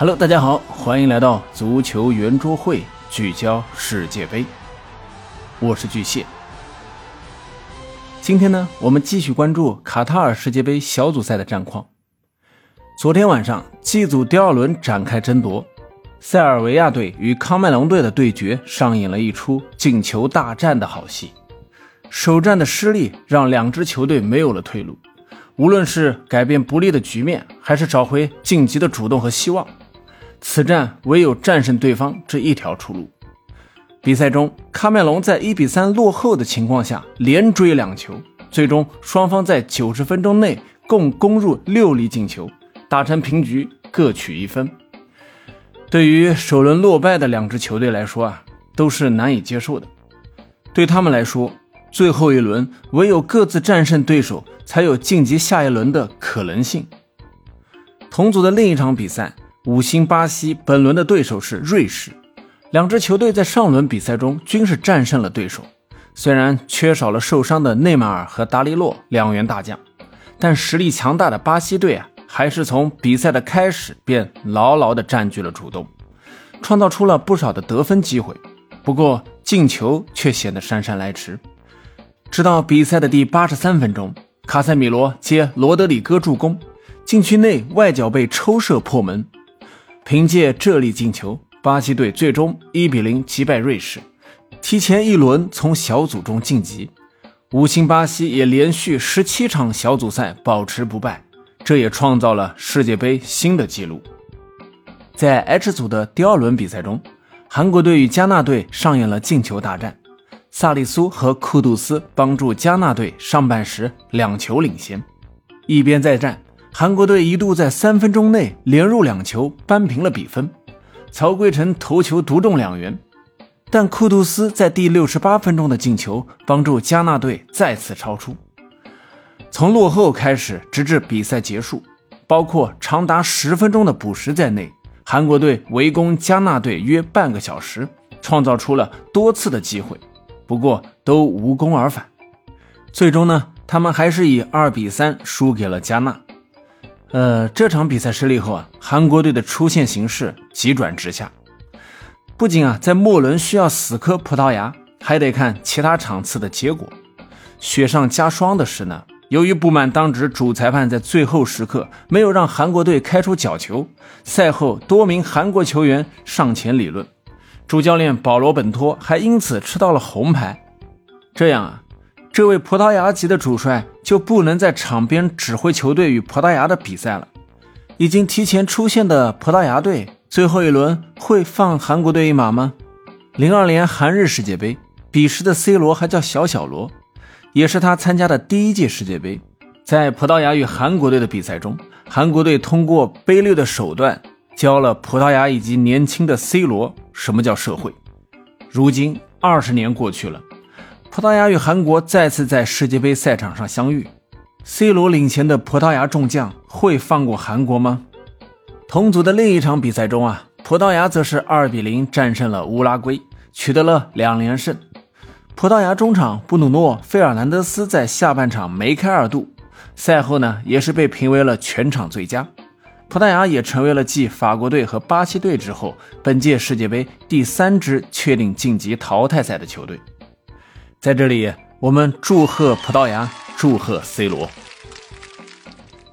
Hello，大家好，欢迎来到足球圆桌会，聚焦世界杯。我是巨蟹。今天呢，我们继续关注卡塔尔世界杯小组赛的战况。昨天晚上，G 组第二轮展开争夺，塞尔维亚队与康麦隆队的对决上演了一出进球大战的好戏。首战的失利让两支球队没有了退路，无论是改变不利的局面，还是找回晋级的主动和希望，此战唯有战胜对方这一条出路。比赛中，喀麦隆在一比三落后的情况下连追两球，最终双方在九十分钟内共攻入六粒进球，打成平局，各取一分。对于首轮落败的两支球队来说啊，都是难以接受的。对他们来说，最后一轮，唯有各自战胜对手，才有晋级下一轮的可能性。同组的另一场比赛，五星巴西本轮的对手是瑞士。两支球队在上轮比赛中均是战胜了对手，虽然缺少了受伤的内马尔和达利洛两员大将，但实力强大的巴西队啊，还是从比赛的开始便牢牢地占据了主动，创造出了不少的得分机会。不过进球却显得姗姗来迟。直到比赛的第八十三分钟，卡塞米罗接罗德里戈助攻，禁区内外脚背抽射破门。凭借这粒进球，巴西队最终一比零击败瑞士，提前一轮从小组中晋级。五星巴西也连续十七场小组赛保持不败，这也创造了世界杯新的纪录。在 H 组的第二轮比赛中，韩国队与加纳队上演了进球大战。萨利苏和库杜斯帮助加纳队上半时两球领先。一边再战，韩国队一度在三分钟内连入两球，扳平了比分。曹圭成头球独中两元，但库杜斯在第六十八分钟的进球帮助加纳队再次超出。从落后开始，直至比赛结束，包括长达十分钟的补时在内，韩国队围攻加纳队约半个小时，创造出了多次的机会。不过都无功而返，最终呢，他们还是以二比三输给了加纳。呃，这场比赛失利后啊，韩国队的出线形势急转直下，不仅啊在末轮需要死磕葡萄牙，还得看其他场次的结果。雪上加霜的是呢，由于不满当值主裁判在最后时刻没有让韩国队开出角球，赛后多名韩国球员上前理论。主教练保罗·本托还因此吃到了红牌，这样啊，这位葡萄牙籍的主帅就不能在场边指挥球队与葡萄牙的比赛了。已经提前出线的葡萄牙队，最后一轮会放韩国队一马吗？零二年韩日世界杯，彼时的 C 罗还叫小小罗，也是他参加的第一届世界杯。在葡萄牙与韩国队的比赛中，韩国队通过卑劣的手段。教了葡萄牙以及年轻的 C 罗什么叫社会。如今二十年过去了，葡萄牙与韩国再次在世界杯赛场上相遇。C 罗领衔的葡萄牙众将会放过韩国吗？同组的另一场比赛中啊，葡萄牙则是二比零战胜了乌拉圭，取得了两连胜。葡萄牙中场布鲁诺·费尔南德斯在下半场梅开二度，赛后呢也是被评为了全场最佳。葡萄牙也成为了继法国队和巴西队之后，本届世界杯第三支确定晋级淘汰赛的球队。在这里，我们祝贺葡萄牙，祝贺 C 罗。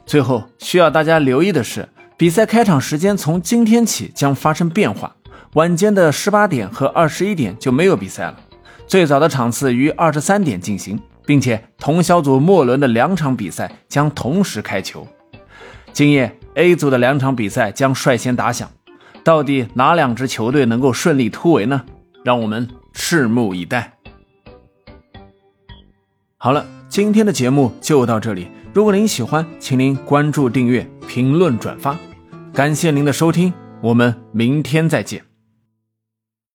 最后需要大家留意的是，比赛开场时间从今天起将发生变化，晚间的十八点和二十一点就没有比赛了，最早的场次于二十三点进行，并且同小组末轮的两场比赛将同时开球。今夜。A 组的两场比赛将率先打响，到底哪两支球队能够顺利突围呢？让我们拭目以待。好了，今天的节目就到这里。如果您喜欢，请您关注、订阅、评论、转发。感谢您的收听，我们明天再见。